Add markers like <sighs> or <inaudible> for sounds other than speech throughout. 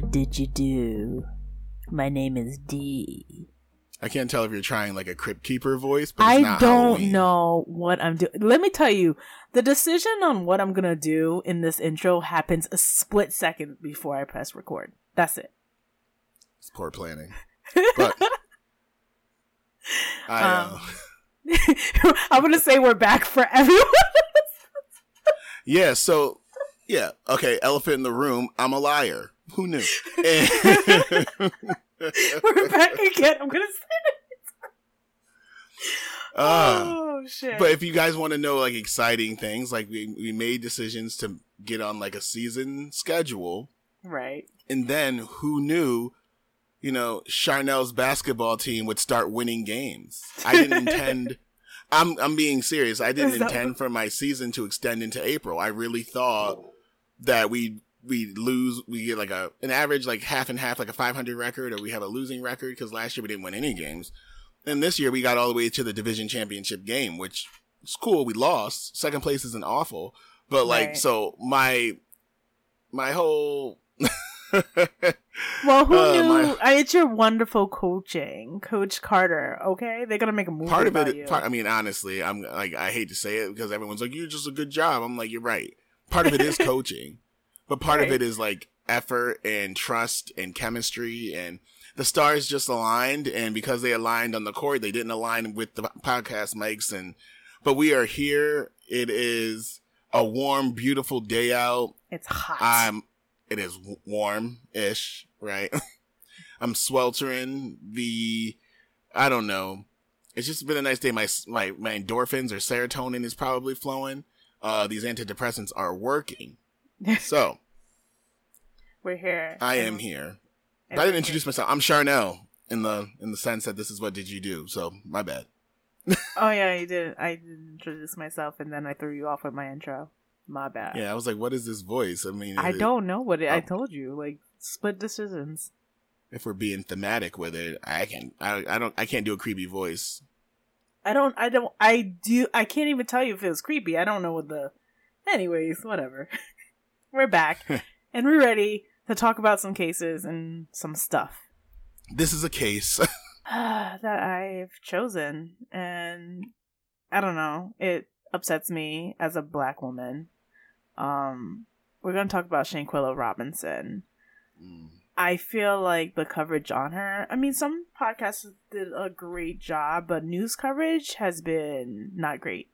What Did You Do? My name is D. I can't tell if you're trying like a crypt keeper voice, but I not don't Halloween. know what I'm doing. Let me tell you, the decision on what I'm gonna do in this intro happens a split second before I press record. That's it. It's poor planning. <laughs> But I uh, Um, <laughs> <laughs> I'm gonna say we're back for everyone. yeah, so yeah, okay, elephant in the room, I'm a liar. Who knew? <laughs> <laughs> We're back again. I'm gonna say it. Uh, oh shit! But if you guys want to know like exciting things, like we we made decisions to get on like a season schedule, right. and then who knew, you know, Charnel's basketball team would start winning games. I didn't <laughs> intend. I'm I'm being serious. I didn't intend for my season to extend into April. I really thought that we we lose we get like a an average like half and half like a 500 record or we have a losing record because last year we didn't win any games and this year we got all the way to the division championship game which is cool we lost second place isn't awful but like Right. so my my whole <laughs> Well, who Uh, knew? my- I, it's your wonderful coaching, Coach Carter. Okay, they're gonna make a movie part of about it you. part, i mean honestly i'm like i hate to say it because everyone's like you're just a good job i'm like you're right part of it is <laughs> coaching but part of it is like effort and trust and chemistry and the stars just aligned and because they aligned on the court they didn't align with the podcast mics and but we are here. It is a warm beautiful day out. It's hot. i'm it is warm ish right? <laughs> I'm sweltering. The i don't know. It's just been a nice day. My my my endorphins or serotonin is probably flowing. Uh these antidepressants are working so <laughs> We're here. i am here i didn't introduce myself i'm charnel in the in the sense that this is what did you do so my bad. Oh yeah, you did. I didn't introduce myself, and then I threw you off with my intro. My bad. yeah i was like what is this voice i mean I it- don't know what it. I Oh. told you, like split decisions. if we're being thematic with it i can I, I don't i can't do a creepy voice I don't. I don't. I do. I can't even tell you if it was creepy. I don't know what the. Anyways, whatever. <laughs> we're back, <laughs> and we're ready to talk about some cases and some stuff. this is a case <laughs> that I've chosen, and I don't know. It upsets me as a black woman. Um, we're gonna talk about Shanquella Robinson. Mm. I feel like the coverage on her. I mean, some podcasts did a great job, but news coverage has been not great.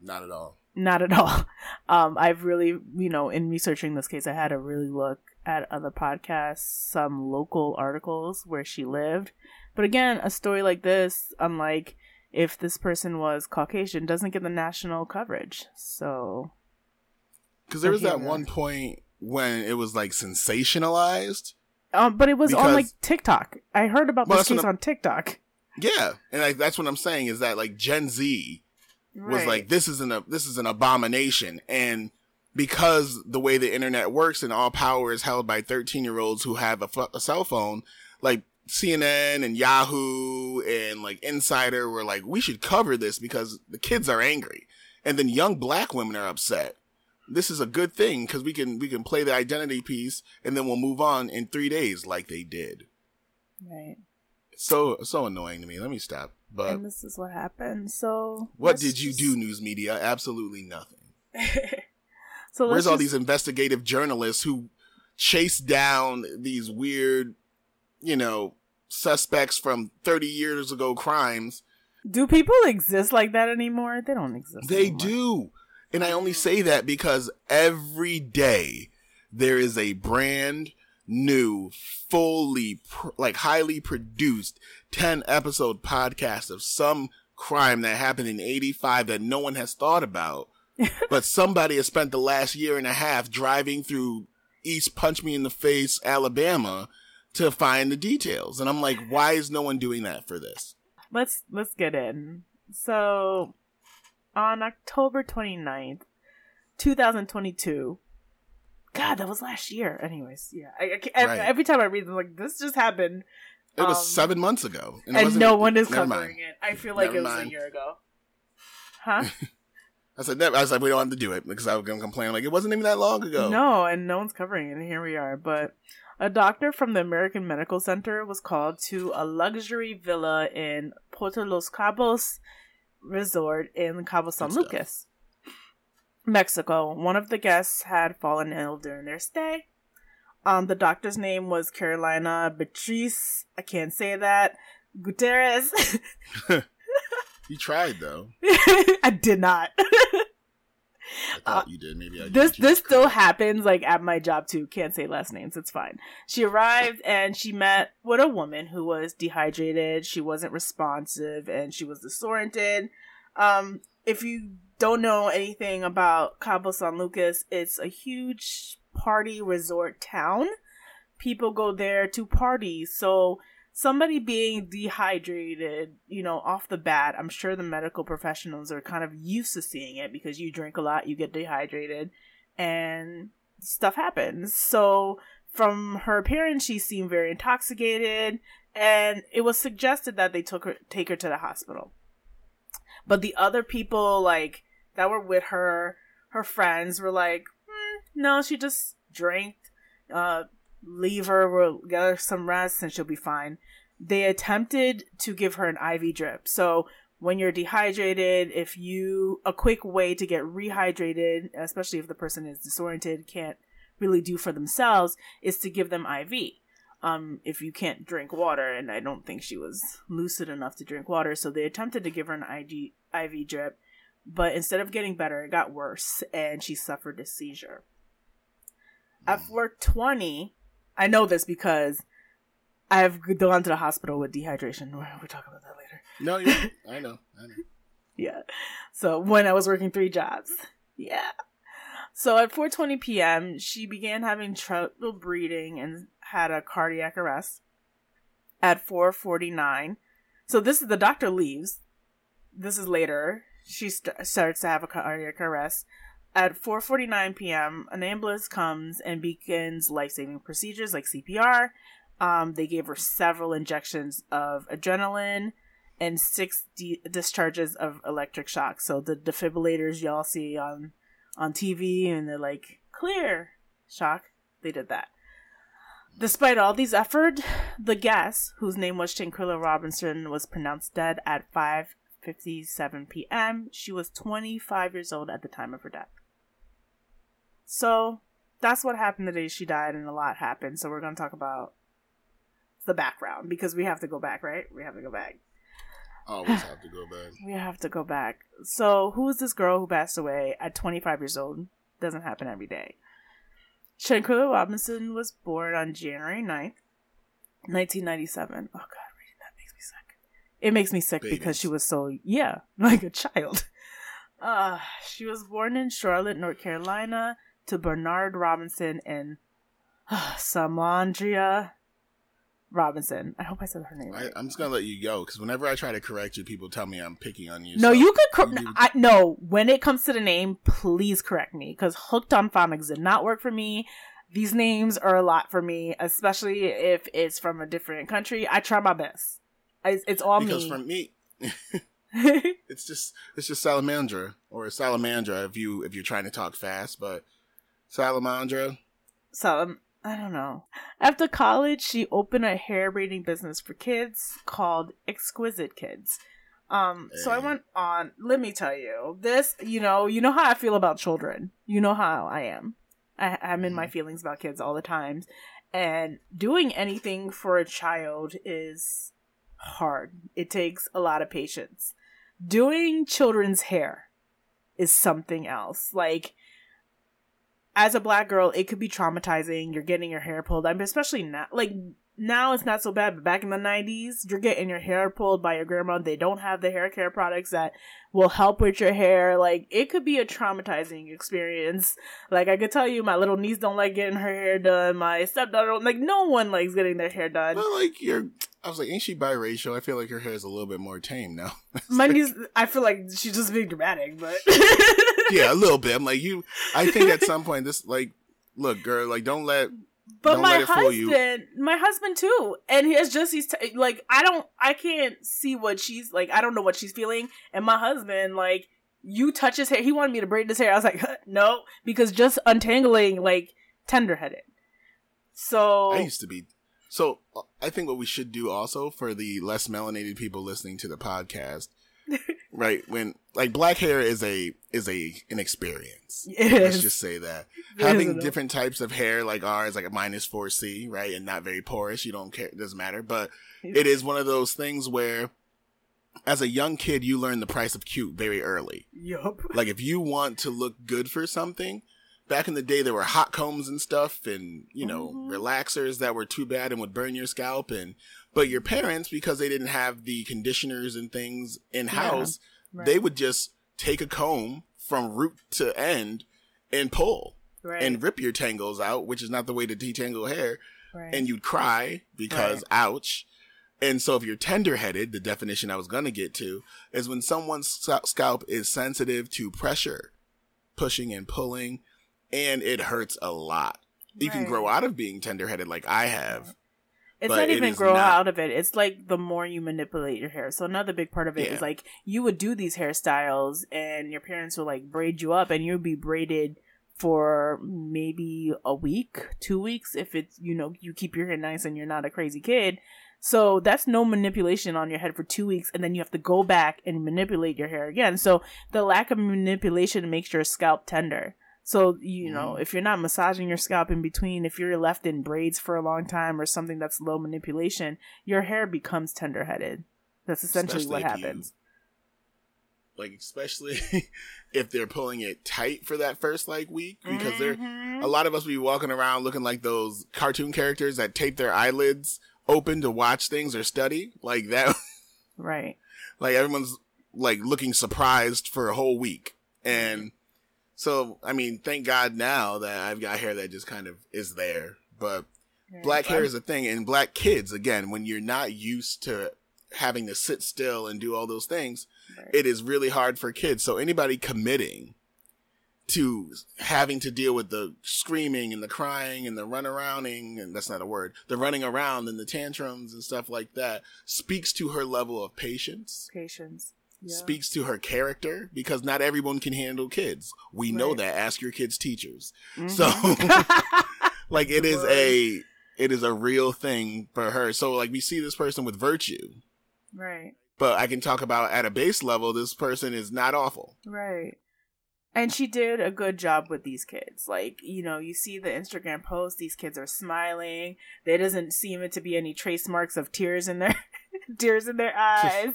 not at all Not at all. <laughs> Um, I've really, you know, in researching this case, I had to really look at other podcasts, some local articles where she lived. But again, a story like this, unlike if this person was Caucasian, doesn't get the national coverage. So, Because there was that one point when it was like sensationalized. um, but it was on like TikTok. I heard about Well, this case on TikTok. Yeah, and like that's what I'm saying is that like Gen Z was Right. like this is an this is an abomination, and because the way the internet works and all power is held by 13 year olds who have a, fu- a cell phone, like CNN and Yahoo and like Insider were like we should cover this because the kids are angry, and then young black women are upset. This is a good thing because we can we can play the identity piece and then we'll move on in three days like they did. right. So so annoying to me. Let me stop. But and this is what happened. So, what did you just- do, news media? Absolutely nothing. <laughs> so Where's let's all these investigative journalists who chase down these weird, you know, suspects from 30 years ago crimes? Do people exist like that anymore? They don't exist. They anymore. do. And I only mm. say that because every day there is a brand new, fully, pr- like highly produced 10 episode podcast of some crime that happened in 85 that no one has thought about. <laughs> but somebody has spent the last year and a half driving through East Punch Me in the Face, Alabama to find the details. And I'm like, why is no one doing that for this? Let's let's get in. So, on October 29th, 2022. God, that was last year. Anyways, yeah. I, I, Right. Every time I read, I'm like, this just happened, It was Um, seven months ago. and wasn't- no one is covering mind. it. I feel like Never it was mind. a year ago. <laughs> Huh? I said, I was like, we don't have to do it because I was to complain. Like, it wasn't even that long ago. No, and no one's covering it, and here we are. But a doctor from the American Medical Center was called to a luxury villa in Puerto Los Cabos resort in Cabo San Lucas, Mexico. One of the guests had fallen ill during their stay. Um, the doctor's name was Carolina Beatriz. I can't say that. Gutierrez. <laughs> You tried, though. <laughs> I did not. I thought you did. Maybe I Uh, this this still happens like at my job too. Can't say last names. It's fine. She arrived and she met with a woman who was dehydrated. She wasn't responsive and she was disoriented. Um, if you don't know anything about Cabo San Lucas, it's a huge party resort town. People go there to party. So somebody being dehydrated, you know, off the bat, I'm sure the medical professionals are kind of used to seeing it because you drink a lot, you get dehydrated, and stuff happens. So, from her appearance, she seemed very intoxicated, and it was suggested that they took her take her to the hospital. But the other people, like that were with her, her friends were like, "Hmm, "No, she just drank. Uh, leave her. We'll get her some rest, and she'll be fine." They attempted to give her an IV drip. So when you're dehydrated, if you a quick way to get rehydrated, especially if the person is disoriented, can't really do for themselves, is to give them IV. Um, if you can't drink water, and I don't think she was lucid enough to drink water, so they attempted to give her an IG, IV drip, but instead of getting better, it got worse, and she suffered a seizure. At 420, I know this because I've gone to the hospital with dehydration. We'll talk about that later. No, you. <laughs> I know. I know. Yeah. So when I was working three jobs. Yeah. So at 4:20 p.m., she began having trouble breathing and had a cardiac arrest. At 4:49, so this is the doctor leaves. This is later. She st- starts to have a cardiac arrest. At 4:49 p.m., an ambulance comes and begins life-saving procedures like CPR. Um, they gave her several injections of adrenaline and six discharges of electric shock. So the defibrillators y'all see on on TV and they're like clear shock. They did that. Despite all these efforts, the guest, whose name was Shanquella Robinson, was pronounced dead at 5:57 p.m. She was 25 years old at the time of her death. So that's what happened the day she died, and a lot happened. So we're going to talk about the background because we have to go back, right? We have to go back. Always have to go back. <sighs> We have to go back. So, who is this girl who passed away at 25 years old? Doesn't happen every day. Shanquella Robinson was born on January 9th, 1997. Oh, God, reading that makes me sick. It makes me sick because she was so, yeah, <laughs> like a child. Uh, she was born in Charlotte, North Carolina, to Bernard Robinson and uh, <sighs> Samandria Robinson. I hope I said her name right. I, I'm just gonna let you go because whenever I try to correct you, people tell me I'm picking on you. No, so- you could. Cor- you- I, no, when it comes to the name, please correct me because Hooked on Phonics did not work for me. These names are a lot for me, especially if it's from a different country. I try my best. I, it's all because me. from me, <laughs> <laughs> it's just it's just salamandra or salamandra if you if you're trying to talk fast, but salamandra. so um, I don't know. After college, she opened a hair braiding business for kids called Exquisite Kids. Um, so I went on. Let me tell you, this. You know, you know how I feel about children. You know how I am. I, I'm in my feelings about kids all the times, and doing anything for a child is hard. It takes a lot of patience. Doing children's hair is something else. Like as a black girl, it could be traumatizing. You're getting your hair pulled. I mean, especially now, like now it's not so bad, but back in the 90s, you're getting your hair pulled by your grandma. They don't have the hair care products that will help with your hair. Like it could be a traumatizing experience. Like I could tell you, my little niece don't like getting her hair done. My stepdaughter, like no one likes getting their hair done. Well, like you're. I was like, ain't she biracial? I feel like her hair is a little bit more tame now. <laughs> My niece, I feel like she's just being dramatic, but <laughs> yeah, a little bit. I'm like you. I think at some point this like, look, girl, like don't let. But Don't my let it fool you. husband, my husband too, and he has just he's t- like I don't, I can't see what she's like. I don't know what she's feeling, and my husband like you touch his hair. He wanted me to braid his hair. I was like, <laughs> no, because just untangling, like, tender headed. So I used to be. So uh, I think what we should do also for the less melanated people listening to the podcast, <laughs> right? When like black hair is a is a an experience. It Let's just say that It having different types of hair like ours, like a minus four C, right, and not very porous. You don't care. It doesn't matter. But it is one of those things where, as a young kid, you learn the price of cute very early. Yup. Like if you want to look good for something, back in the day there were hot combs and stuff and, you know, Mhm. relaxers that were too bad and would burn your scalp and but your parents because they didn't have the conditioners and things in house, Right. they would just take a comb from root to end and pull right. and rip your tangles out, which is not the way to detangle hair, right. and you'd cry because ouch. And so, if you're tender headed, the definition I was going to get to is when someone's scalp is sensitive to pressure, pushing and pulling, and it hurts a lot. You can grow out of being tender headed like I have. It's not even is grow not- out of it. It's like the more you manipulate your hair. So another big part of it is Yeah. like you would do these hairstyles and your parents would like braid you up and you'd be braided for maybe a week, two weeks if it's you know, you keep your hair nice and you're not a crazy kid. So that's no manipulation on your head for two weeks and then you have to go back and manipulate your hair again. So the lack of manipulation makes your scalp tender. So, you know, Mhm. if you're not massaging your scalp in between, if you're left in braids for a long time or something that's low manipulation, your hair becomes tender headed. That's essentially Especially what if you- happens. Like, especially <laughs> if they're pulling it tight for that first like week, because they're Mhm. a lot of us be walking around looking like those cartoon characters that tape their eyelids open to watch things or study like that <laughs> right. like everyone's like looking surprised for a whole week and so i mean thank god now that i've got hair that just kind of is there. But black hair is a thing and black kids again when you're not used to having to sit still and do all those things Right. it is really hard for kids. So anybody committing to having to deal with the screaming and the crying and the run arounding and that's not a word the running around and the tantrums and stuff like that speaks to her level of patience. Patience. Yeah. speaks to her character because not everyone can handle kids we know that ask your kids teachers Mhm. so <laughs> like it is a it is a real thing for her so like we see this person with virtue right. but i can talk about at a base level this person is not awful Right. And she did a good job with these kids. Like, you know, you see the Instagram post, these kids are smiling. There doesn't seem to be any trace marks of tears in their <laughs> tears in their <laughs> eyes.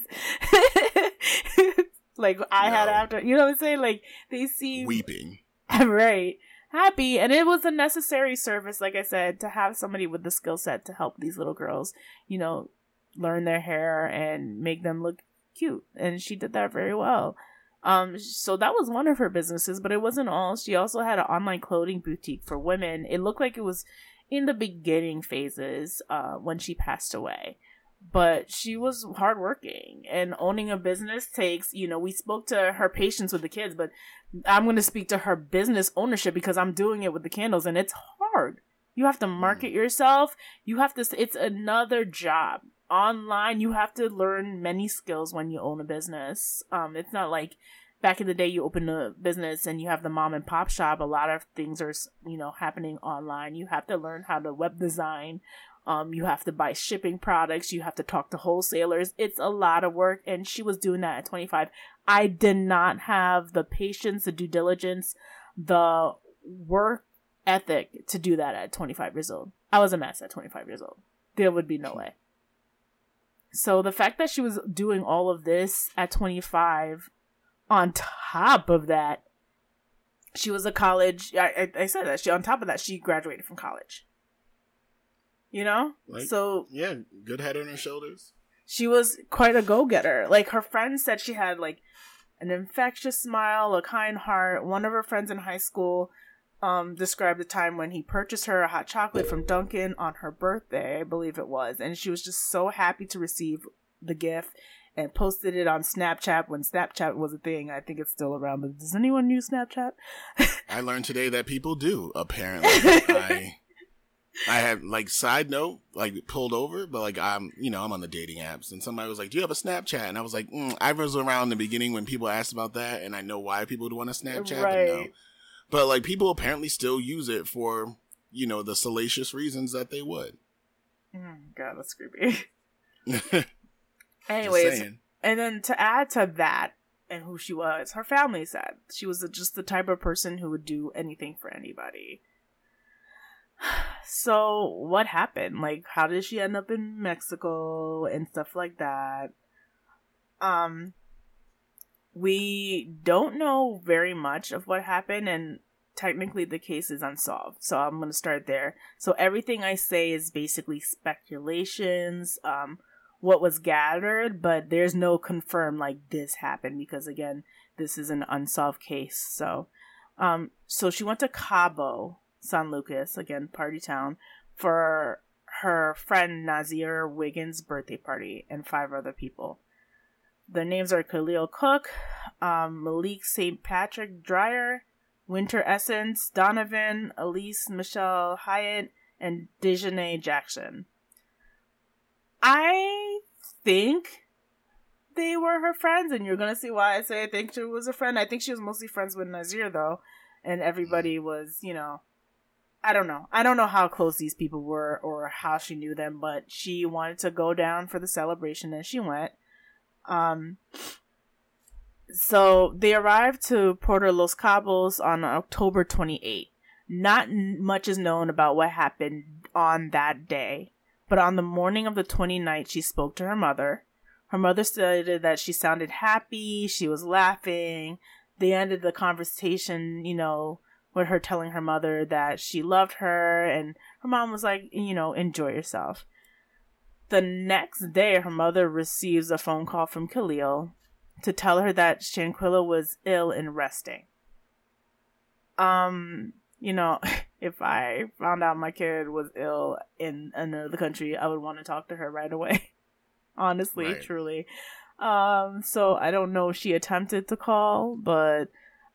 <laughs> like I had after you know what I'm saying? Like they seem weeping <laughs> right. Happy. And it was a necessary service, like I said, to have somebody with the skill set to help these little girls, you know, learn their hair and make them look cute. And she did that very well. Um, so that was one of her businesses, but it wasn't all. She also had an online clothing boutique for women. It looked like it was in the beginning phases uh, when she passed away. But she was hardworking and owning a business takes, you know, we spoke to her patience with the kids, but I'm going to speak to her business ownership because I'm doing it with the candles and it's hard. You have to market yourself. You have to, it's another job. Online, you have to learn many skills when you own a business. Um, it's not like back in the day you open a business and you have the mom and pop shop. A lot of things are, you know, happening online. You have to learn how to web design. Um, you have to buy shipping products. You have to talk to wholesalers. It's a lot of work. And she was doing that at 25. I did not have the patience, the due diligence, the work ethic to do that at 25 years old. I was a mess at 25 years old. There would be no way. So the fact that she was doing all of this at 25, on top of that, she was a college. I, I, I said that she on top of that she graduated from college. You know, Like- so yeah good head on her shoulders. she was quite a go-getter. Like her friends said she had like an infectious smile a kind heart. One of her friends in high school um described the time when he purchased her a hot chocolate from dunkin on her birthday i believe it was. And she was just so happy to receive the gift and posted it on snapchat when snapchat was a thing. I think it's still around but does anyone use snapchat? I learned today that people do apparently. <laughs> I I had like side note, like pulled over, but like I'm, you know, I'm on the dating apps, and somebody was like, "Do you have a Snapchat?" And I was like, mm, "I was around in the beginning when people asked about that, and I know why people would want a Snapchat, right. but no." But like people apparently still use it for, you know, the salacious reasons that they would. Oh, God, that's creepy. <laughs> <laughs> Anyways, and then to add to that and who she was, her family said she was just the type of person who would do anything for anybody. So, what happened? Like, how did she end up in Mexico and stuff like that? Um, we don't know very much of what happened, and technically the case is unsolved. So I'm going to start there. So everything I say is basically speculations, um, what was gathered, but there's no confirmed like this happened because again, this is an unsolved case. So, um, so she went to Cabo San Lucas, again, party town, for her friend Nazir Wiggins' birthday party and five other people. Their names are Khalil Cook, um, Malik St. Patrick Dreyer, Winter Essence, Donovan, Elise Michelle Hyatt, and Dejanay Jackson. I think they were her friends, and you're gonna see why I say I think she was a friend. I think she was mostly friends with Nazir though, and everybody was, you know, I don't know. I don't know how close these people were or how she knew them, but she wanted to go down for the celebration and she went. Um so they arrived to Puerto Los Cabos on October 28. Not much is known about what happened on that day, but on the morning of the 29th, she spoke to her mother. Her mother stated that she sounded happy, she was laughing. They ended the conversation, you know, with her telling her mother that she loved her, and her mom was like, you know, enjoy yourself. The next day, her mother receives a phone call from Khalil to tell her that Shanquella was ill and resting. Um, you know, <laughs> if I found out my kid was ill in another country, I would want to talk to her right away. <laughs> Honestly, right. truly. Um, so I don't know if she attempted to call, but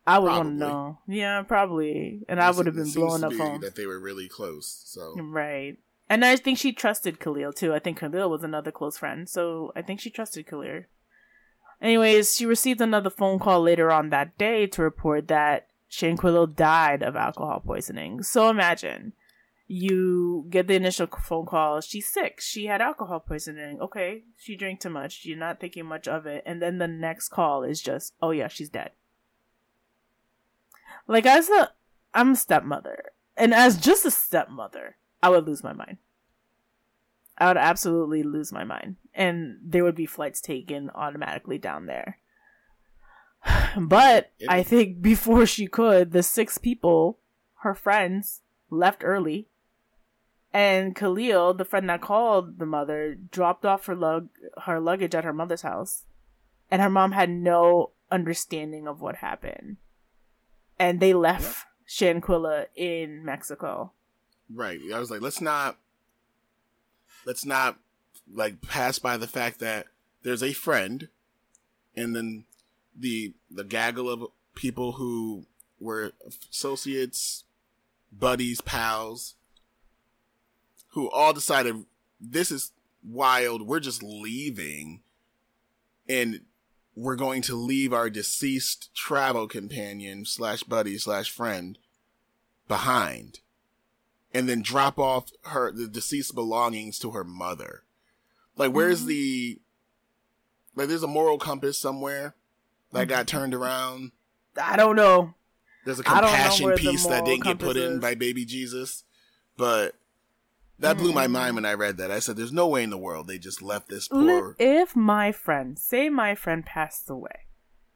I would want to know. Yeah, probably. And I would have been blown up phone. That they were really close. So right. And I think she trusted Khalil too. I think Khalil was another close friend, so I think she trusted Khalil. Anyways, she received another phone call later on that day to report that Shane Shanquella died of alcohol poisoning. So imagine you get the initial phone call, she's sick, she had alcohol poisoning. Okay, she drank too much, you're not thinking much of it. And then the next call is just, oh yeah, she's dead. Like, as a, I'm a stepmother. And as just a stepmother, I would lose my mind. I would absolutely lose my mind. And there would be flights taken automatically down there. <sighs> But I think before she could, the six people, her friends, left early. And Khalil, the friend that called the mother, dropped off her lug her luggage at her mother's house. And her mom had no understanding of what happened. And they left Shanquella in Mexico. Right. I was like, let's not let's not like pass by the fact that there's a friend and then the the gaggle of people who were associates, buddies, pals, who all decided this is wild. We're just leaving, and we're going to leave our deceased travel companion slash buddy slash friend behind and then drop off her the deceased belongings to her mother. Like where's mm-hmm. the like there's a moral compass somewhere that got mm-hmm. turned around. I don't know. There's a compassion piece that didn't get put in by baby Jesus. But that blew my mind mm. when I read that. I said, "There's no way in the world they just left this poor." If my friend, say my friend passed away,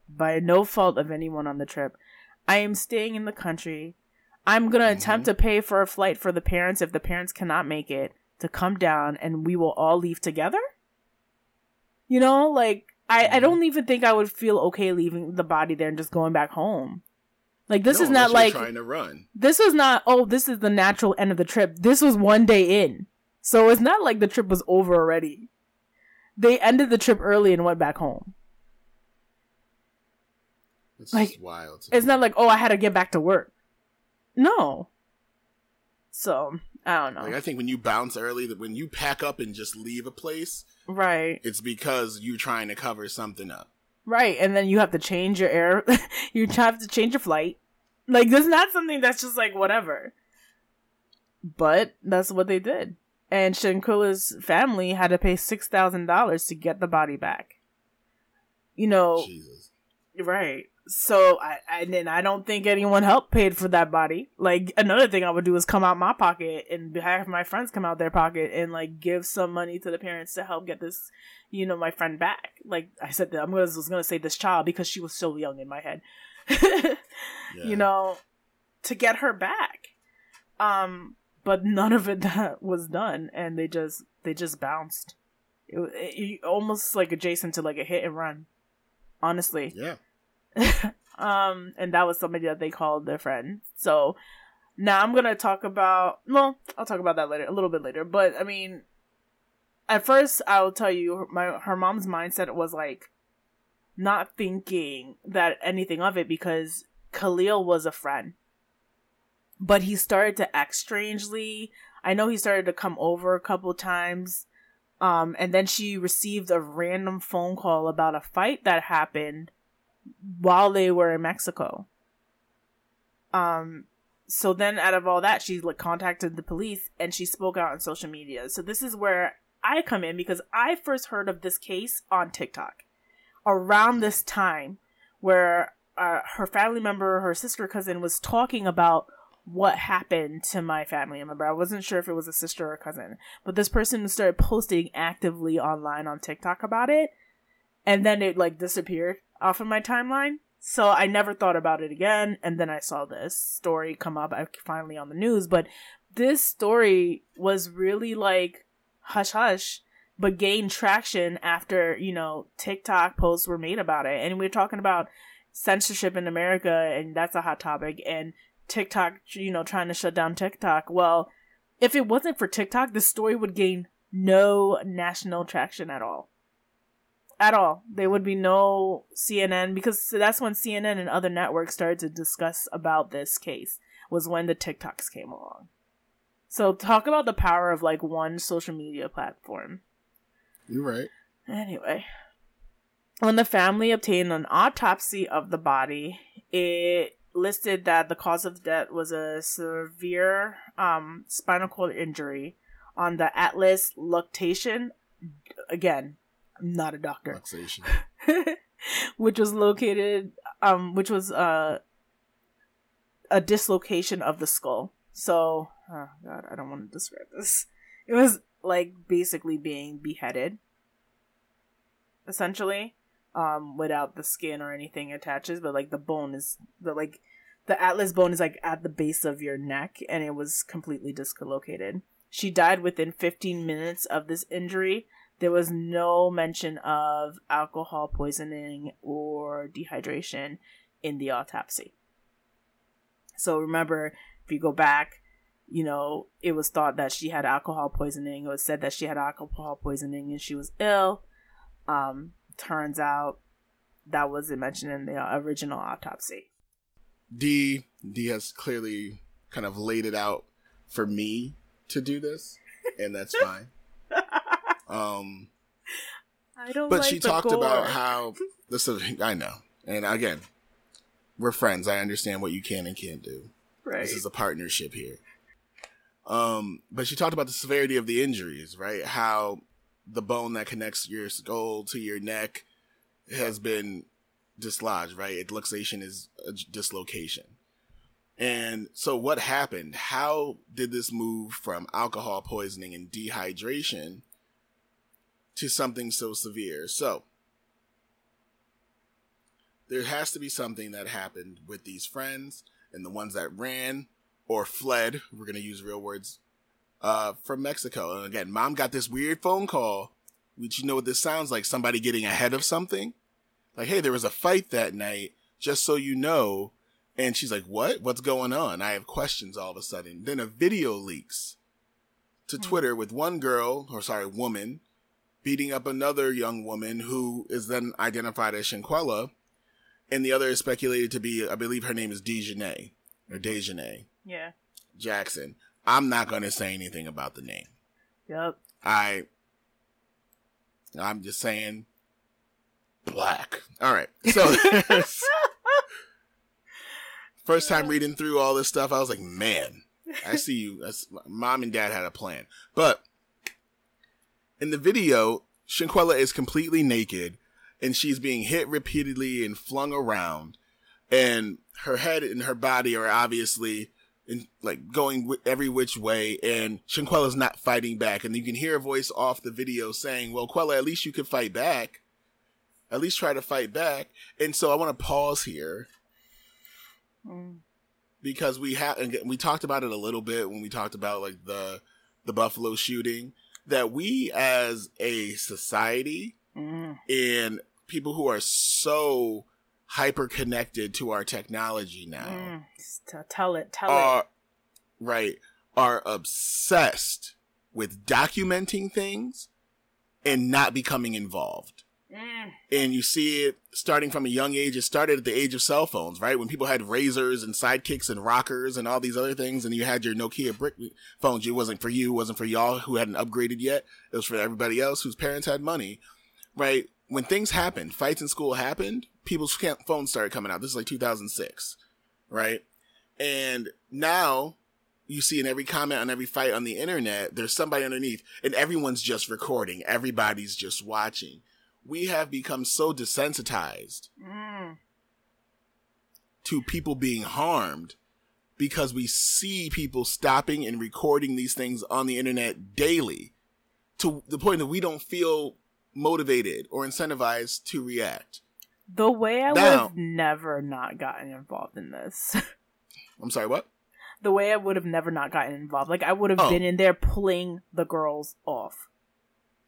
by no fault of anyone on the trip, I am staying in the country. I'm going to mm-hmm. attempt to pay for a flight for the parents if the parents cannot make it to come down and we will all leave together. You know, like I, mm-hmm. I don't even think I would feel okay leaving the body there and just going back home. Like this no, is not like trying to run. This was not oh, this is the natural end of the trip. This was one day in. So it's not like the trip was over already. They ended the trip early and went back home. It's like wild. It's not like, oh, I had to get back to work. No. So I don't know. Like I think when you bounce early, that when you pack up and just leave a place, right. it's because you're trying to cover something up. Right, and then you have to change your air. <laughs> you have to change your flight. Like, this is not something that's just like whatever. But that's what they did, and Shanquella's family had to pay six thousand dollars to get the body back. You know, Jesus. right? So I, I and I don't think anyone helped paid for that body. Like another thing I would do is come out my pocket and have my friends come out their pocket and like give some money to the parents to help get this, you know, my friend back. Like I said, that I'm gonna was gonna say this child because she was so young in my head. <laughs> Yeah. You know, to get her back. Um, but none of it that <laughs> was done, and they just they just bounced. It, it, almost like adjacent to like a hit and run. Honestly, Yeah. <laughs> um, and that was somebody that they called their friend. So now I'm gonna talk about. Well, I'll talk about that later, a little bit later. But I mean, at first, I'll tell you, my her mom's mindset was like not thinking that anything of it because Khalil was a friend, but he started to act strangely. I know he started to come over a couple times. Um, and then she received a random phone call about a fight that happened while they were in Mexico. Um so then out of all that she like contacted the police and she spoke out on social media. So this is where I come in because I first heard of this case on TikTok around this time where uh, her family member, her sister cousin was talking about what happened to my family member. I wasn't sure if it was a sister or a cousin, but this person started posting actively online on TikTok about it and then it like disappeared off of my timeline. So I never thought about it again. And then I saw this story come up uh, finally on the news. But this story was really like hush hush, but gained traction after, you know, TikTok posts were made about it. And we're talking about censorship in America, and that's a hot topic. And TikTok, you know, trying to shut down TikTok. Well, if it wasn't for TikTok, this story would gain no national traction at all at all. There would be no CNN because that's when CNN and other networks started to discuss about this case was when the TikToks came along. So talk about the power of like one social media platform. You're right. Anyway, when the family obtained an autopsy of the body, it listed that the cause of death was a severe um, spinal cord injury on the atlas luxation. Again, I'm not a doctor. <laughs> Which was located um which was uh a dislocation of the skull. So, oh god, I don't want to describe this. It was like basically being beheaded essentially um without the skin or anything attaches, but like the bone is the like the atlas bone is like at the base of your neck and it was completely dislocated. She died within 15 minutes of this injury there was no mention of alcohol poisoning or dehydration in the autopsy. So remember, if you go back, you know, it was thought that she had alcohol poisoning. It was said that she had alcohol poisoning and she was ill. Um, turns out that wasn't mentioned in the original autopsy. D D has clearly kind of laid it out for me to do this, and that's fine. <laughs> Um, I don't. but like she talked gore. about how <laughs> this is. I know, and again, we're friends. I understand what you can and can't do. right. This is a partnership here. Um, but she talked about the severity of the injuries, right? How the bone that connects your skull to your neck has been dislodged, right? A Luxation is a dislocation. And so what happened? How did this move from alcohol poisoning and dehydration to something so severe? So there has to be something that happened with these friends and the ones that ran or fled. We're going to use real words uh, from Mexico. And again, mom got this weird phone call, which you know what this sounds like somebody getting ahead of something. Like, hey, there was a fight that night, just so you know. And she's like, what? What's going on? I have questions all of a sudden. Then a video leaks to Hmm. Twitter with one girl, or sorry, woman, beating up another young woman who is then identified as Shanquella. And the other is speculated to be, I believe her name is Dejanay or Dejanay Yeah. Jackson. I'm not going to say anything about the name. Yep. I I'm just saying black. All right. So <laughs> first time reading through all this stuff, I was like, man, I see you. That's, mom and dad had a plan. But in the video, Shanquella is completely naked and she's being hit repeatedly and flung around and her head and her body are obviously in, like going every which way and Shanquella's not fighting back and you can hear a voice off the video saying, well, Quella, at least you could fight back. At least try to fight back. And so I want to pause here Mm. because we have and we talked about it a little bit when we talked about like the the Buffalo shooting that we as a society Mm. and people who are so hyper connected to our technology now Mm. Tell it. Tell are right are obsessed with documenting things and not becoming involved it. Mm. and you see it starting from a young age. It started at the age of cell phones, right? When people had razors and sidekicks and rockers and all these other things, and you had your Nokia brick phones. It wasn't for you, it wasn't for y'all who hadn't upgraded yet. It was for everybody else whose parents had money, right? When things happened, fights in school happened, people's phones started coming out. This is like 2006, right? And now you see in every comment on every fight on the internet, there's somebody underneath, and everyone's just recording. Everybody's just watching we have become so desensitized Mm. to people being harmed because we see people stopping and recording these things on the internet daily to the point that we don't feel motivated or incentivized to react. The way I would have never not gotten involved in this. <laughs> I'm sorry, what? the way I would have never not gotten involved. Like I would have Oh. been in there pulling the girls off.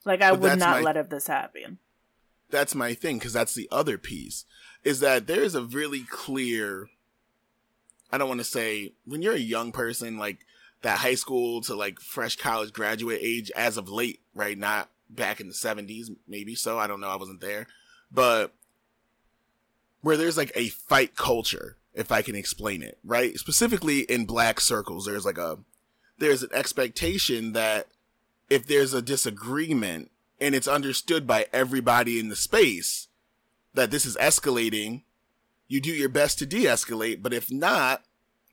Like I But would not my- let this happen. That's my thing because that's the other piece is that there's a really clear. I don't want to say when you're a young person, like that high school to like fresh college graduate age as of late, right? Not back in the 70s, maybe so. I don't know. I wasn't there. But where there's like a fight culture, if I can explain it, right? Specifically in black circles, there's like a, there's an expectation that if there's a disagreement and it's understood by everybody in the space that this is escalating, you do your best to de escalate. But if not,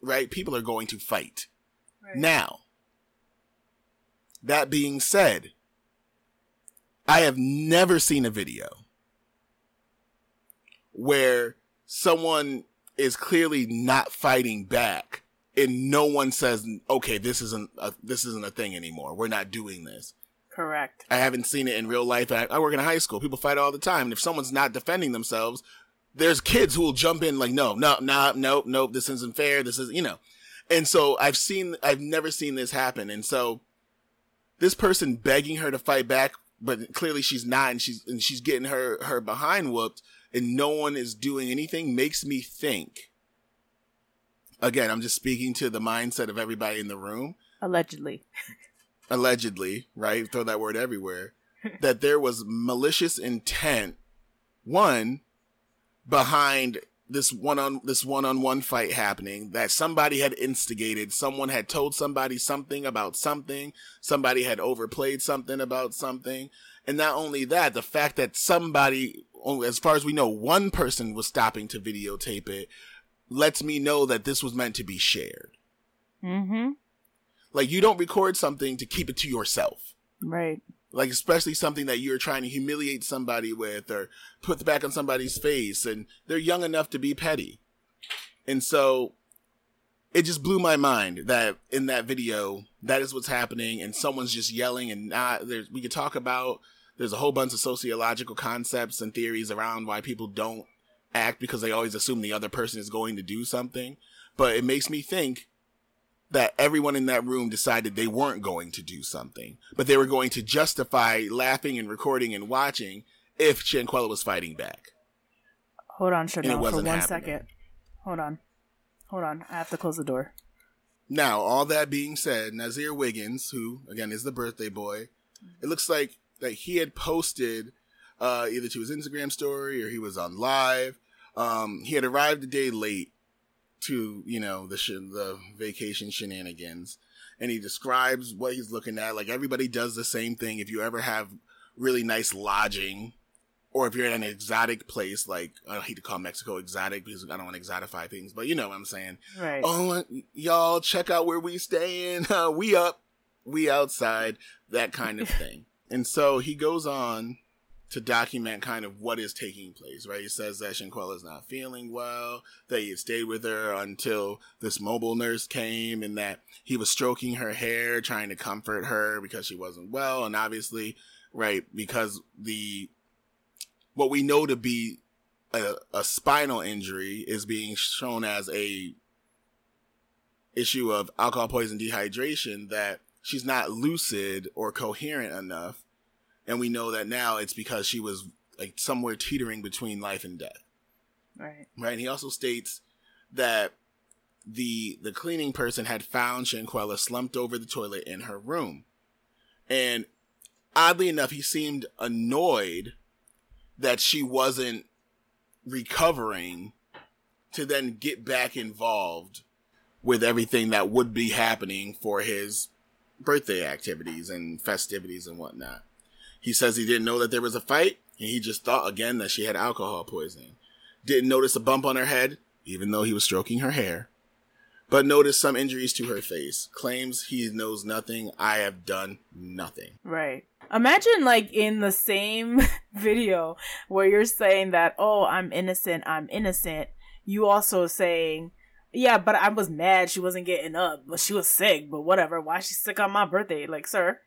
right, people are going to fight. Now, that being said, I have never seen a video where someone is clearly not fighting back and no one says, okay, this isn't, a, this isn't a thing anymore. We're not doing this. Correct. I haven't seen it in real life. I, I work in a high school. People fight all the time. And if someone's not defending themselves, there's kids who will jump in like, no, no, no, no, no, this isn't fair. This is, you know. And so I've seen, I've never seen this happen. And so this person begging her to fight back, but clearly she's not, and she's, and she's getting her, her behind whooped and no one is doing anything makes me think. Again, I'm just speaking to the mindset of everybody in the room Allegedly. <laughs> allegedly, right? Throw that word everywhere, <laughs> that there was malicious intent, one, behind this one on this one on one fight happening that somebody had instigated someone had told somebody something about something somebody had overplayed something about something and not only that the fact that somebody as far as we know one person was stopping to videotape it lets me know that this was meant to be shared Mm-hmm. Like you don't record something to keep it to yourself. Right. like especially something that you're trying to humiliate somebody with or put the back on somebody's face and they're young enough to be petty. And so it just blew my mind that in that video that is what's happening and someone's just yelling and not there's we could talk about there's a whole bunch of sociological concepts and theories around why people don't act because they always assume the other person is going to do something. But it makes me think that everyone in that room decided they weren't going to do something, but they were going to justify laughing and recording and watching if Shanquella was fighting back. Hold on, Chanel, for one happening. second. Hold on. Hold on. I have to close the door. Now, all that being said, Nazir Wiggins, who again is the birthday boy, it looks like that he had posted uh, either to his Instagram story or he was on live. Um, he had arrived a day late to you know the sh- the vacation shenanigans, and he describes what he's looking at. Like everybody does the same thing. If you ever have really nice lodging, or if you're in an exotic place, like I hate to call Mexico exotic because I don't want to exotify things, but you know what I'm saying. Right. Oh, y'all check out where we staying. Uh, <laughs> we up, we outside, that kind of <laughs> thing. and so he goes on to document kind of what is taking place, right? He says that Shanquella is not feeling well, that he stayed with her until this mobile nurse came, and that he was stroking her hair, trying to comfort her because she wasn't well. And obviously, right, because the, what we know to be a, a spinal injury is being shown as a issue of alcohol poison dehydration that she's not lucid or coherent enough and we know that now it's because she was like somewhere teetering between life and death. Right. Right. And he also states that the the cleaning person had found Shanquella slumped over the toilet in her room. And oddly enough, he seemed annoyed that she wasn't recovering to then get back involved with everything that would be happening for his birthday activities and festivities and whatnot. He says he didn't know that there was a fight, and he just thought again that she had alcohol poisoning. Didn't notice a bump on her head, even though he was stroking her hair, but noticed some injuries to her face. Claims he knows nothing. I have done nothing. Right. Imagine like in the same <laughs> video where you're saying that, oh, I'm innocent, I'm innocent. You also saying, yeah, but I was mad she wasn't getting up, but she was sick, but whatever. Why she sick on my birthday? Like, sir,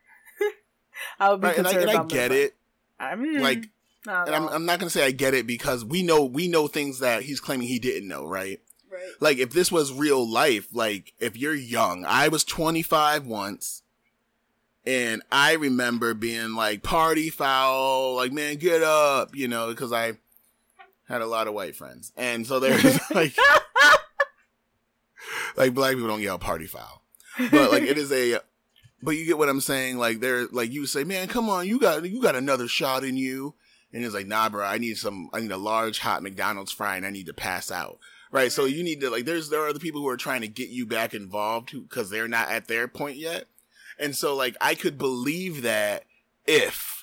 I would be right, concerned. And I, and I get it. I'm like, and I'm, I'm not gonna say I get it because we know we know things that he's claiming he didn't know, right? Right. Like if this was real life, like if you're young, I was 25 once. And I remember being like party foul, like man, get up, you know, because I had a lot of white friends, and so there's <laughs> like, like black people don't yell party foul, but like it is a but you get what I'm saying? Like they're like you say, man, come on, you got you got another shot in you, and it's like, nah, bro, I need some, I need a large hot McDonald's fry, and I need to pass out. Right. So you need to like, there's there are the people who are trying to get you back involved because they're not at their point yet, and so like I could believe that if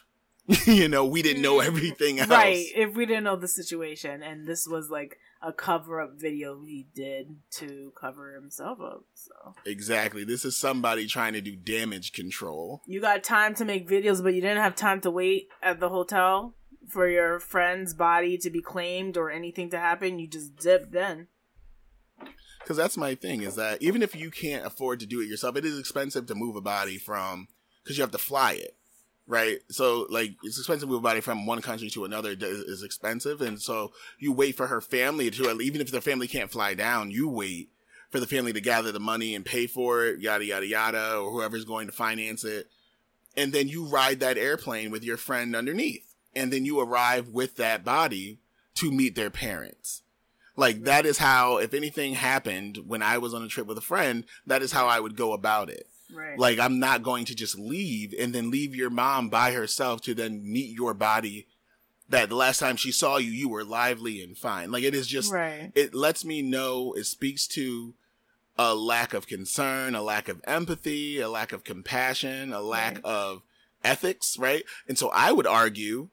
<laughs> you know we didn't know mm-hmm. everything else, right? If we didn't know the situation, and this was like a cover up video he did to cover himself up. So exactly, this is somebody trying to do damage control. You got time to make videos, but you didn't have time to wait at the hotel for your friend's body to be claimed or anything to happen. You just dipped then. Because that's my thing is that even if you can't afford to do it yourself, it is expensive to move a body from because you have to fly it right? So like it's expensive a body from one country to another is expensive, and so you wait for her family to even if the family can't fly down, you wait for the family to gather the money and pay for it, yada yada yada, or whoever's going to finance it, and then you ride that airplane with your friend underneath, and then you arrive with that body to meet their parents. Like that is how, if anything happened when I was on a trip with a friend, that is how I would go about it Right. Like I'm not going to just leave and then leave your mom by herself to then meet your body that the last time she saw you you were lively and fine. Like it is just right. it lets me know it speaks to a lack of concern, a lack of empathy, a lack of compassion, a lack right. of ethics, right? And so I would argue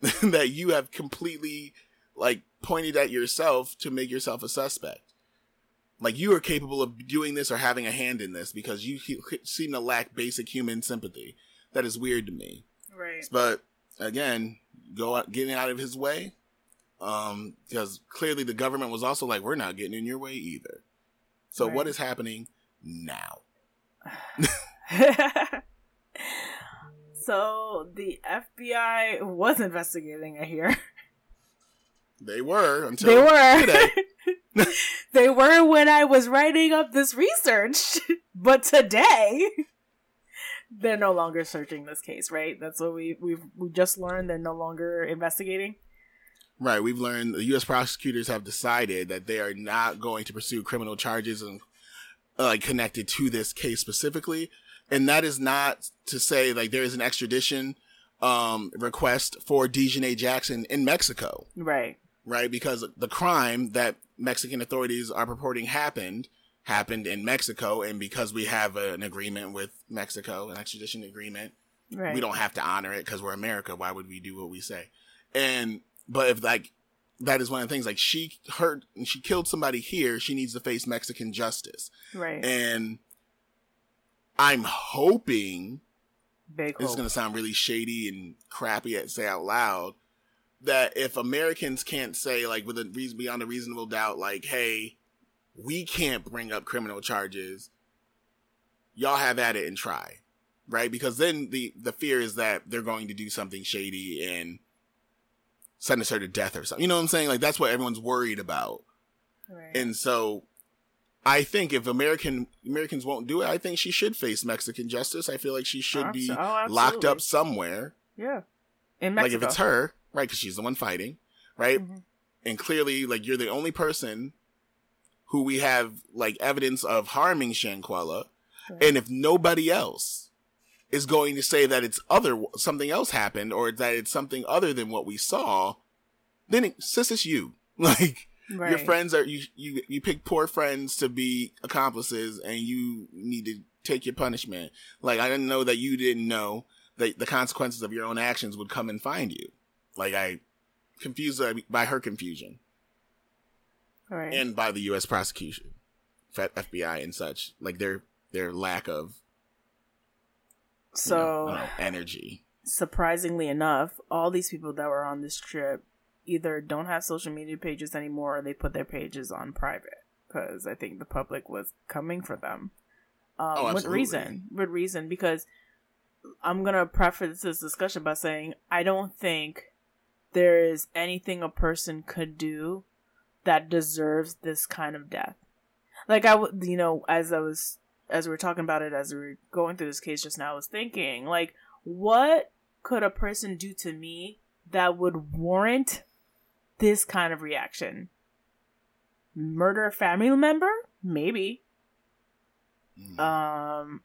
<laughs> that you have completely like pointed at yourself to make yourself a suspect like you are capable of doing this or having a hand in this because you seem to lack basic human sympathy. That is weird to me. Right. But again, go out, getting out of his way, um, because clearly the government was also like, we're not getting in your way either. So right. what is happening now? <laughs> so the FBI was investigating. I hear they were until they were today. <laughs> <laughs> they were when I was writing up this research, <laughs> but today they're no longer searching this case, right? That's what we we've we just learned they're no longer investigating. Right, we've learned the U.S. prosecutors have decided that they are not going to pursue criminal charges and uh, connected to this case specifically, and that is not to say like there is an extradition um, request for Daejhanae Jackson in Mexico. Right. Right, because the crime that Mexican authorities are purporting happened happened in Mexico, and because we have an agreement with Mexico, an extradition agreement, Right. we don't have to honor it because we're America. Why would we do what we say? And but if like that is one of the things like she hurt and she killed somebody here, she needs to face Mexican justice. Right. And I'm hoping Big this is going to sound really shady and crappy to say out loud that if Americans can't say like with a reason beyond a reasonable doubt, like, hey, we can't bring up criminal charges, y'all have at it and try, right? Because then the the fear is that they're going to do something shady and sentence her to death or something. You know what I'm saying? Like that's what everyone's worried about. Right. And so I think if American Americans won't do it, I think she should face Mexican justice. I feel like she should be oh, locked up somewhere. yeah. In Mexico. Like if it's her, right? Because she's the one fighting, right? Mhm. And clearly, like you're the only person who we have like evidence of harming Shanquella, Right. and if nobody else is going to say that it's other something else happened or that it's something other than what we saw, then it, sis, it's you. <laughs> Like Right. your friends are you you you pick poor friends to be accomplices and you need to take your punishment like i didn't know that you didn't know that the consequences of your own actions would come and find you like i confused by- her confusion Right. and by the us prosecution fbi and such like their their lack of you so know, uh, energy surprisingly enough, all these people that were on this trip either don't have social media pages anymore or they put their pages on private because I think the public was coming for them. Um, Oh, with reason, with reason, because I'm gonna preface this discussion by saying I don't think there is anything a person could do that deserves this kind of death. Like I would, you know, as I was, as we were talking about it, as we were going through this case just now, I was thinking, like, what could a person do to me that would warrant this kind of reaction? Murder a family member? Maybe. Mm. Um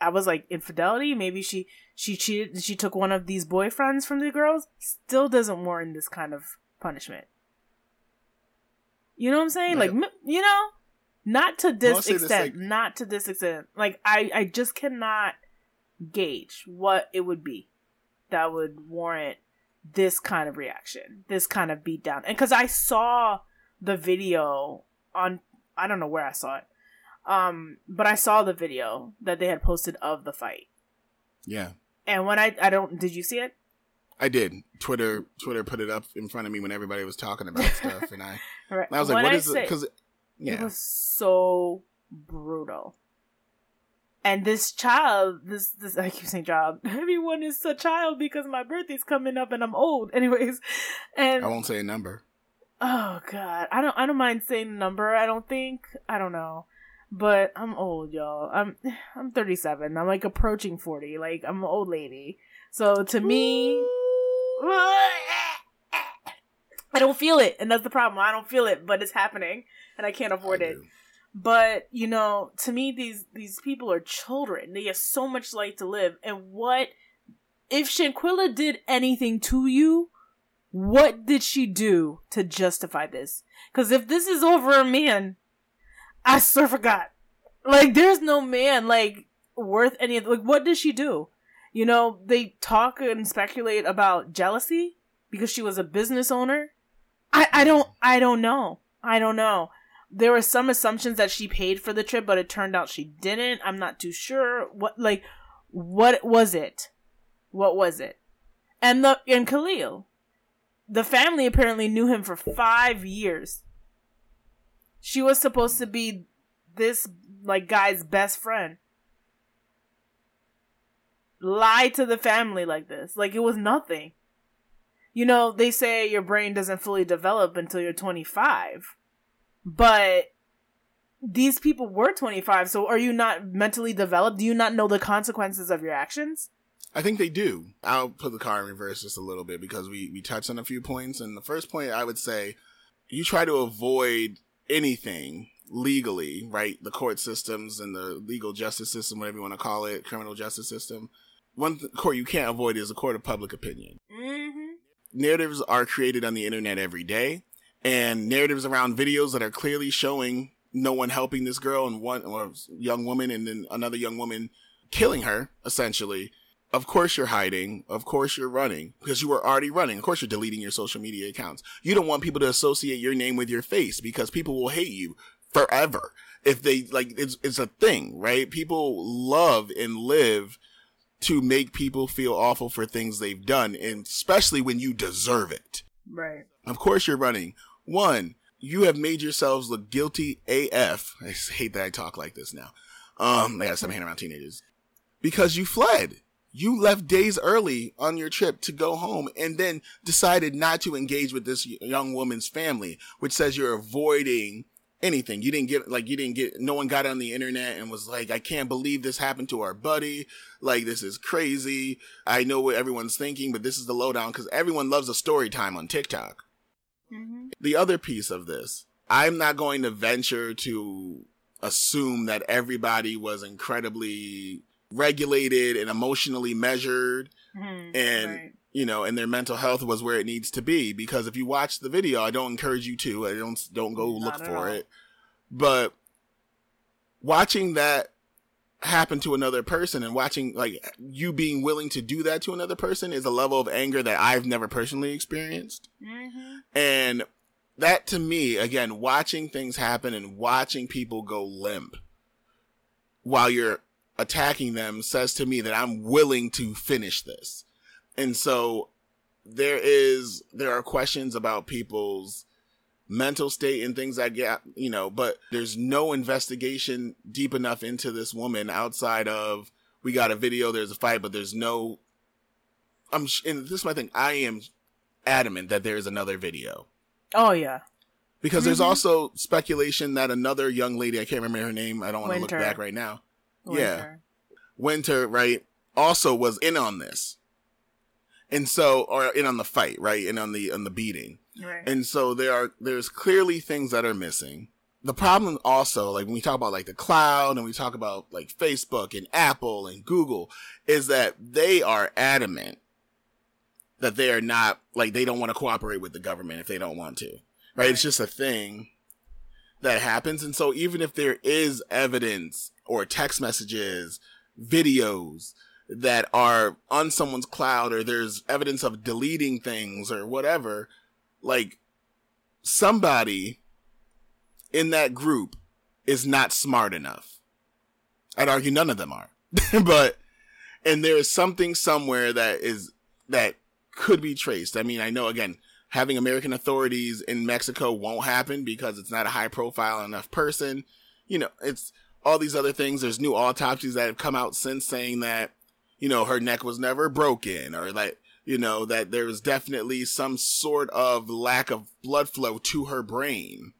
I was like infidelity, maybe she she cheated she took one of these boyfriends from the girls, still doesn't warrant this kind of punishment. You know what I'm saying? Like, Like- you know, not to this say this, extent, like- not to this extent. Like I I just cannot gauge what it would be that would warrant this kind of reaction, this kind of beatdown. And because I saw the video on, I don't know where I saw it, um, but I saw the video that they had posted of the fight. yeah And when I, I don't, did you see it? i did twitter twitter put it up in front of me when everybody was talking about <laughs> stuff and i, Right. I was like When what I is it because It yeah was so brutal. And this child, this this I keep saying child. <laughs> Everyone is a child because my birthday's coming up and I'm old. <laughs> Anyways, and i won't say a number oh god, I don't I don't mind saying number. I don't think I don't know, but I'm old, y'all. I'm <sighs> I'm 37. I'm like approaching 40. Like I'm an old lady. So to me, I don't feel it, and that's the problem. I don't feel it, but it's happening, and I can't avoid I it. But you know, to me, these these people are children. They have so much life to live, and what if Shanquella did anything to you? What did she do to justify this? Because if this is over a man, I swear forgot. Like, there's no man like worth any of. Like, what did she do? You know, they talk and speculate about jealousy because she was a business owner. I I don't I don't know. I don't know there were some assumptions that she paid for the trip, but it turned out she didn't. I'm not too sure what like what was it? What was it? And the and Khalil, the family apparently knew him for five years. She was supposed to be this like guy's best friend. Lie to the family like this, like it was nothing. You know, they say your brain doesn't fully develop until you're 25 but these people were 25 so are you not mentally developed do you not know the consequences of your actions I think they do. I'll put the car in reverse just a little bit because we, we touched on a few points. And the first point I would say, you try to avoid anything legally, right? The court systems and the legal justice system, whatever you want to call it, criminal justice system. One th- court you can't avoid is the court of public opinion. mm-hmm. Narratives are created on the internet every day and narratives around videos that are clearly showing no one helping this girl and one or young woman and then another young woman killing her essentially of course you're hiding of course you're running because you were already running of course you're deleting your social media accounts you don't want people to associate your name with your face because people will hate you forever if they like it's it's a thing right people love and live to make people feel awful for things they've done and especially when you deserve it Right. of course you're running. One, you have made yourselves look guilty AF. I hate that I talk like this now. Um, I got some hand around teenagers. Because you fled. You left days early on your trip to go home and then decided not to engage with this young woman's family, which says you're avoiding anything. You didn't get, like, you didn't get, no one got on the internet and was like, I can't believe this happened to our buddy. Like, this is crazy. I know what everyone's thinking, but this is the lowdown because everyone loves a story time on TikTok Mm-hmm. the other piece of this, I'm not going to venture to assume that everybody was incredibly regulated and emotionally measured Mm-hmm. and right. you know and their mental health was where it needs to be because if you watch the video I don't encourage you to I don't don't go look Not at for all. it but watching that happen to another person and watching like you being willing to do that to another person is a level of anger that I've never personally experienced Mm-hmm. and that to me, again, watching things happen and watching people go limp while you're attacking them says to me that I'm willing to finish this. And so there is, there are questions about people's mental state and things like that, you know, but there's no investigation deep enough into this woman outside of we got a video, there's a fight, but there's no, I'm, and this is my thing. I am adamant that there is another video Oh yeah. because there's Mhm. also speculation that another young lady, I can't remember her name, I don't want to look back right now. Yeah. Wenter. Wenter, right, also was in on this. And so or in on the fight, right? And on the on the beating. Right. And so there are there's clearly things that are missing. The problem also, like when we talk about like the cloud and we talk about like Facebook and Apple and Google, is that they are adamant that they are not like they don't want to cooperate with the government if they don't want to. Right? It's just a thing that happens. And so even if there is evidence or text messages, videos that are on someone's cloud or there's evidence of deleting things or whatever, like somebody in that group is not smart enough. I'd argue none of them are. <laughs> but and there is something somewhere that is that could be traced. I mean, I know again, having American authorities in Mexico won't happen because it's not a high profile enough person. You know, it's all these other things. There's new autopsies that have come out since saying that, you know, her neck was never broken or that, you know, that there was definitely some sort of lack of blood flow to her brain,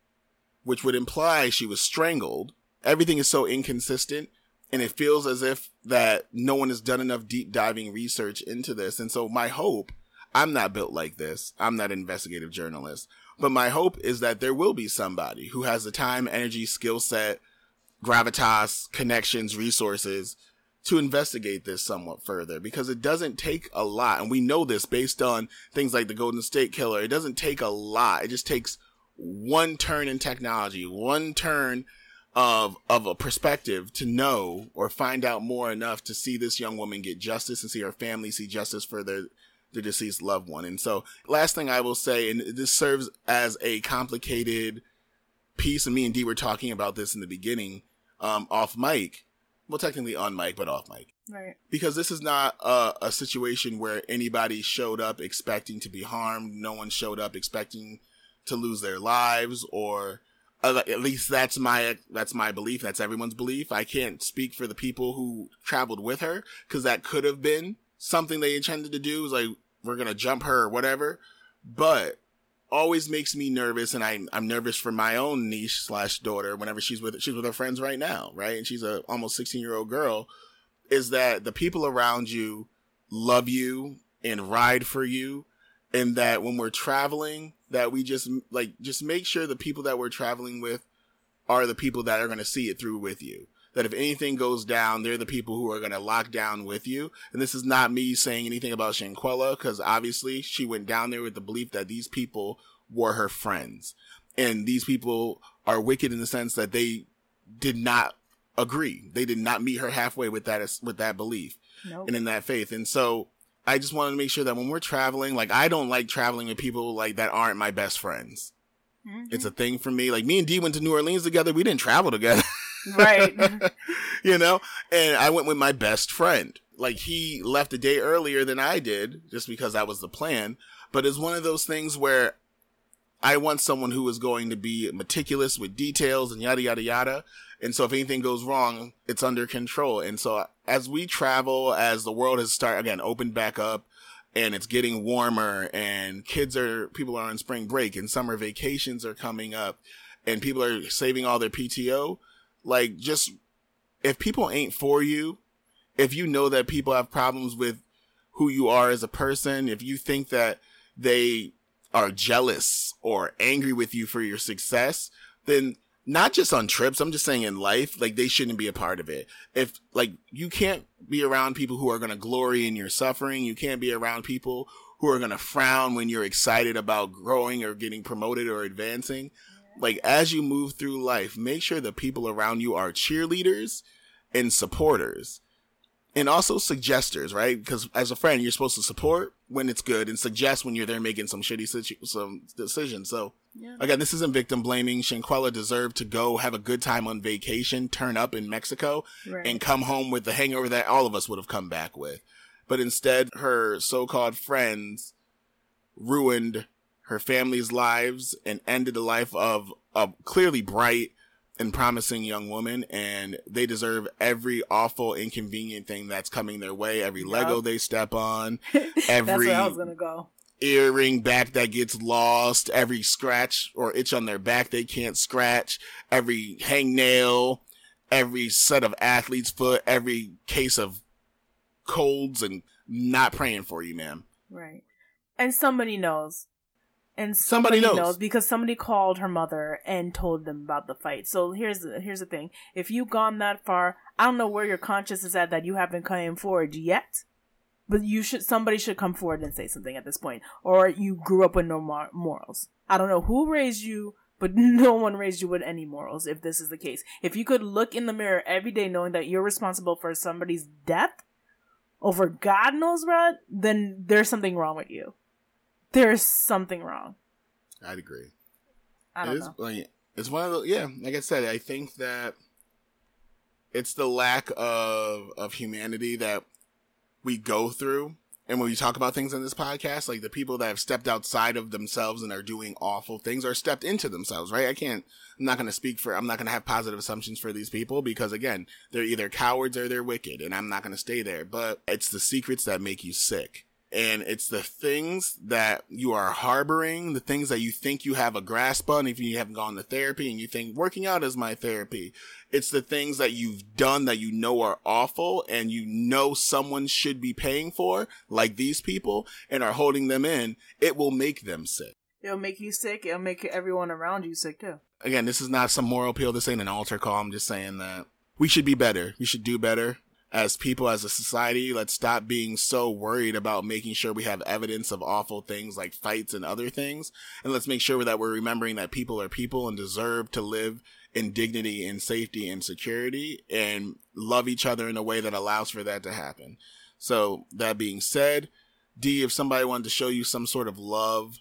which would imply she was strangled. Everything is so inconsistent and it feels as if that no one has done enough deep diving research into this. And so my hope, I'm not built like this. I'm not an investigative journalist, but my hope is that there will be somebody who has the time, energy, skill set, gravitas, connections, resources to investigate this somewhat further because it doesn't take a lot. And we know this based on things like the Golden State Killer. It doesn't take a lot. It just takes one turn in technology, one turn of of a perspective to know or find out more enough to see this young woman get justice and see her family see justice for their the deceased loved one. And so last thing I will say, and this serves as a complicated piece, and me and Dee were talking about this in the beginning, um, off mic. Well, technically on mic, but off mic Right. because this is not a, a situation where anybody showed up expecting to be harmed. No one showed up expecting to lose their lives, or uh, at least that's my that's my belief. That's everyone's belief. I can't speak for the people who traveled with her because that could have been something they intended to do. Like we're gonna jump her or whatever, but always makes me nervous and I'm, I'm nervous for my own niece slash daughter whenever she's with she's with her friends right now right? And she's a almost 16 year old girl is that the people around you love you and ride for you and that when we're traveling that we just like just make sure the people that we're traveling with are the people that are going to see it through with you that if anything goes down they're the people who are going to lock down with you and this is not me saying anything about Shanquella because obviously she went down there with the belief that these people were her friends And these people are wicked in the sense that they did not agree. They did not meet her halfway with that, with that belief Nope. and in that faith. And so I just wanted to make sure that when we're traveling, like I don't like traveling with people like that aren't my best friends. Mhm. It's a thing for me. Like me and Dee went to New Orleans together. We didn't travel together. <laughs> Right. <laughs> you know? And I went with my best friend. Like he left a day earlier than I did, just because that was the plan. But it's one of those things where I want someone who is going to be meticulous with details and yada yada yada. And so if anything goes wrong, it's under control. And so as we travel, as the world has started again, opened back up and it's getting warmer and kids are, people are on spring break and summer vacations are coming up and people are saving all their PTO. Like just, if people ain't for you, if you know that people have problems with who you are as a person, if you think that they are jealous or angry with you for your success, then not just on trips, I'm just saying in life, like they shouldn't be a part of it. If like you can't be around people who are going to glory in your suffering, you can't be around people who are going to frown when you're excited about growing or getting promoted or advancing. Like as you move through life, make sure the people around you are cheerleaders and supporters and also suggesters, right? Because as a friend, you're supposed to support when it's good and suggest when you're there making some shitty situ- some decisions. So Yeah. again, this isn't victim blaming. Shanquella deserved to go have a good time on vacation, turn up in Mexico, Right. and come home with the hangover that all of us would have come back with. But instead, her so-called friends ruined her family's lives and ended the life of a clearly bright and promising young woman and they deserve every awful inconvenient thing that's coming their way every lego they step on <laughs> That's every where I was gonna go. earring back that gets lost every scratch or itch on their back they can't scratch every hangnail every set of athlete's foot every case of colds and not praying for you ma'am Right. And somebody knows. And Somebody somebody, knows. knows. because somebody called her mother and told them about the fight. So here's the, here's the thing: if you've gone that far, I don't know where your conscience is at that you haven't come forward yet. But you should somebody should come forward and say something at this point, or you grew up with no mor- morals. I don't know who raised you, but <laughs> no one raised you with any morals. If this is the case, if you could look in the mirror every day knowing that you're responsible for somebody's death over God knows what, then there's something wrong with you. There's something wrong. i'd agree. I don't is know. like it's one of the yeah like i said i think that it's the lack of of humanity that we go through. And when we talk about things in this podcast like the people that have stepped outside of themselves and are doing awful things or stepped into themselves right? I can't i'm not going to speak for i'm not going to have positive assumptions for these people because again they're either cowards or they're wicked and i'm not going to stay there. But it's the secrets that make you sick and it's the things that you are harboring, the things that you think you have a grasp on, if you haven't gone to therapy and you think working out is my therapy. It's the things that you've done that you know are awful and you know someone should be paying for, like these people, and are holding them in. It will make them sick. It'll make you sick. It'll make everyone around you sick too. Again, this is not some moral appeal. This ain't an altar call. I'm just saying that we should be better. We should do better as people, as a society, let's stop being so worried about making sure we have evidence of awful things like fights and other things. And let's make sure that we're remembering that people are people and deserve to live in dignity and safety and security and love each other in a way that allows for that to happen. So that being said, D, if somebody wanted to show you some sort of love,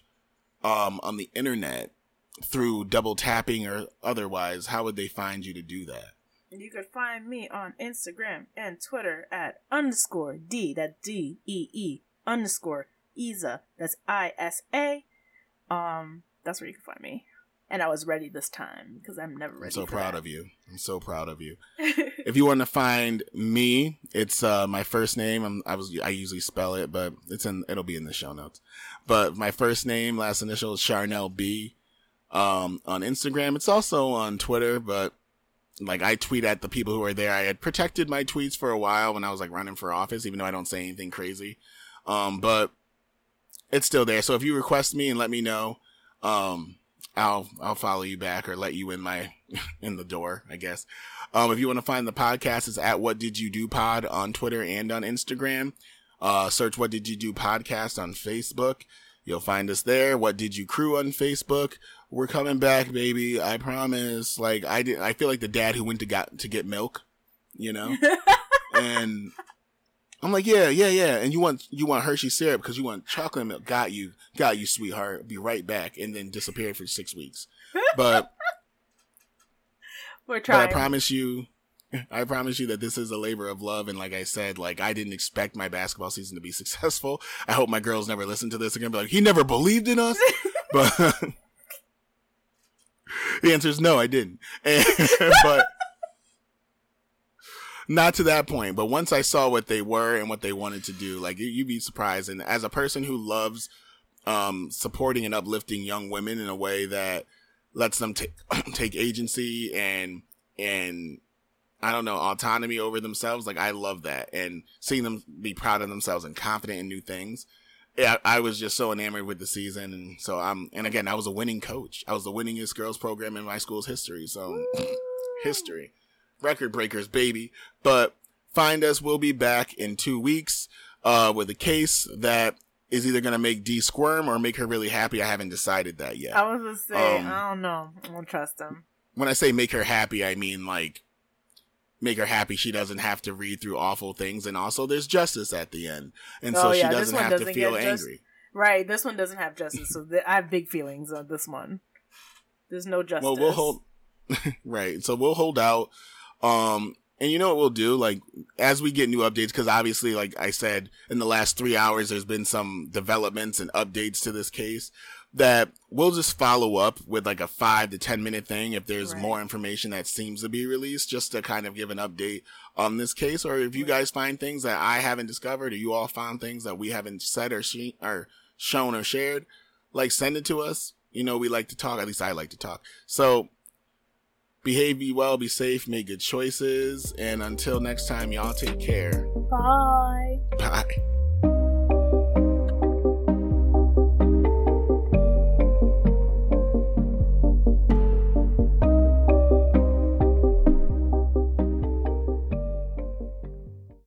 um, on the internet through double tapping or otherwise, how would they find you to do that? You could find me on Instagram and Twitter at underscore D, that D E E underscore Isa, that's I S A. Um, that's where you can find me. And I was ready this time because I'm never ready. I'm so proud that. of you. I'm so proud of you. <laughs> if you want to find me, it's uh, my first name. I'm, I was I usually spell it, but it's in it'll be in the show notes. But my first name, last initial is Charnel B. Um, on Instagram, it's also on Twitter, but like I tweet at the people who are there. I had protected my tweets for a while when I was like running for office, even though I don't say anything crazy. Um, but it's still there. So if you request me and let me know, um, I'll I'll follow you back or let you in my <laughs> in the door, I guess. Um, if you want to find the podcast, it's at What Did You Do Pod on Twitter and on Instagram. Uh, search What Did You Do Podcast on Facebook. You'll find us there. What Did You Crew on Facebook. We're coming back, baby. I promise. Like I did. I feel like the dad who went to got to get milk, you know. <laughs> and I'm like, yeah, yeah, yeah. And you want you want Hershey syrup because you want chocolate milk. Got you, got you, sweetheart. Be right back, and then disappeared for six weeks. But <laughs> we're trying. But I promise you, I promise you that this is a labor of love. And like I said, like I didn't expect my basketball season to be <laughs> successful. I hope my girls never listen to this again. Be like, he never believed in us. but the answer is no, I didn't. And, <laughs> but not to that point. But once I saw what they were and what they wanted to do, like you'd be surprised. And as a person who loves um, supporting and uplifting young women in a way that lets them take <clears throat> take agency and and I don't know autonomy over themselves, like I love that. And seeing them be proud of themselves and confident in new things. Yeah, I was just so enamored with the season, and so I'm. And again, I was a winning coach. I was the winningest girls program in my school's history. So, <laughs> history record breakers, baby. But find us. We'll be back in two weeks uh, with a case that is either going to make D squirm or make her really happy. I haven't decided that yet. I was to say, um, I don't know. I don't trust him. When I say make her happy, I mean like make her happy she doesn't have to read through awful things and also there's justice at the end. And oh, so yeah, she doesn't have doesn't to feel angry just, right this one doesn't have justice so th- i have big feelings on this one. There's no justice well we'll hold <laughs> right so we'll hold out um, and you know what we'll do? Like, as we get new updates, because obviously, like I said, in the last three hours, there's been some developments and updates to this case that we'll just follow up with like a five to 10 minute thing if there's right. more information that seems to be released, just to kind of give an update on this case. Or if you guys find things that I haven't discovered or you all found things that we haven't said or, she- or shown or shared, like send it to us. You know, we like to talk. At least I like to talk. So behave, be well, be safe, make good choices. And until next time, y'all take care. Bye. Bye.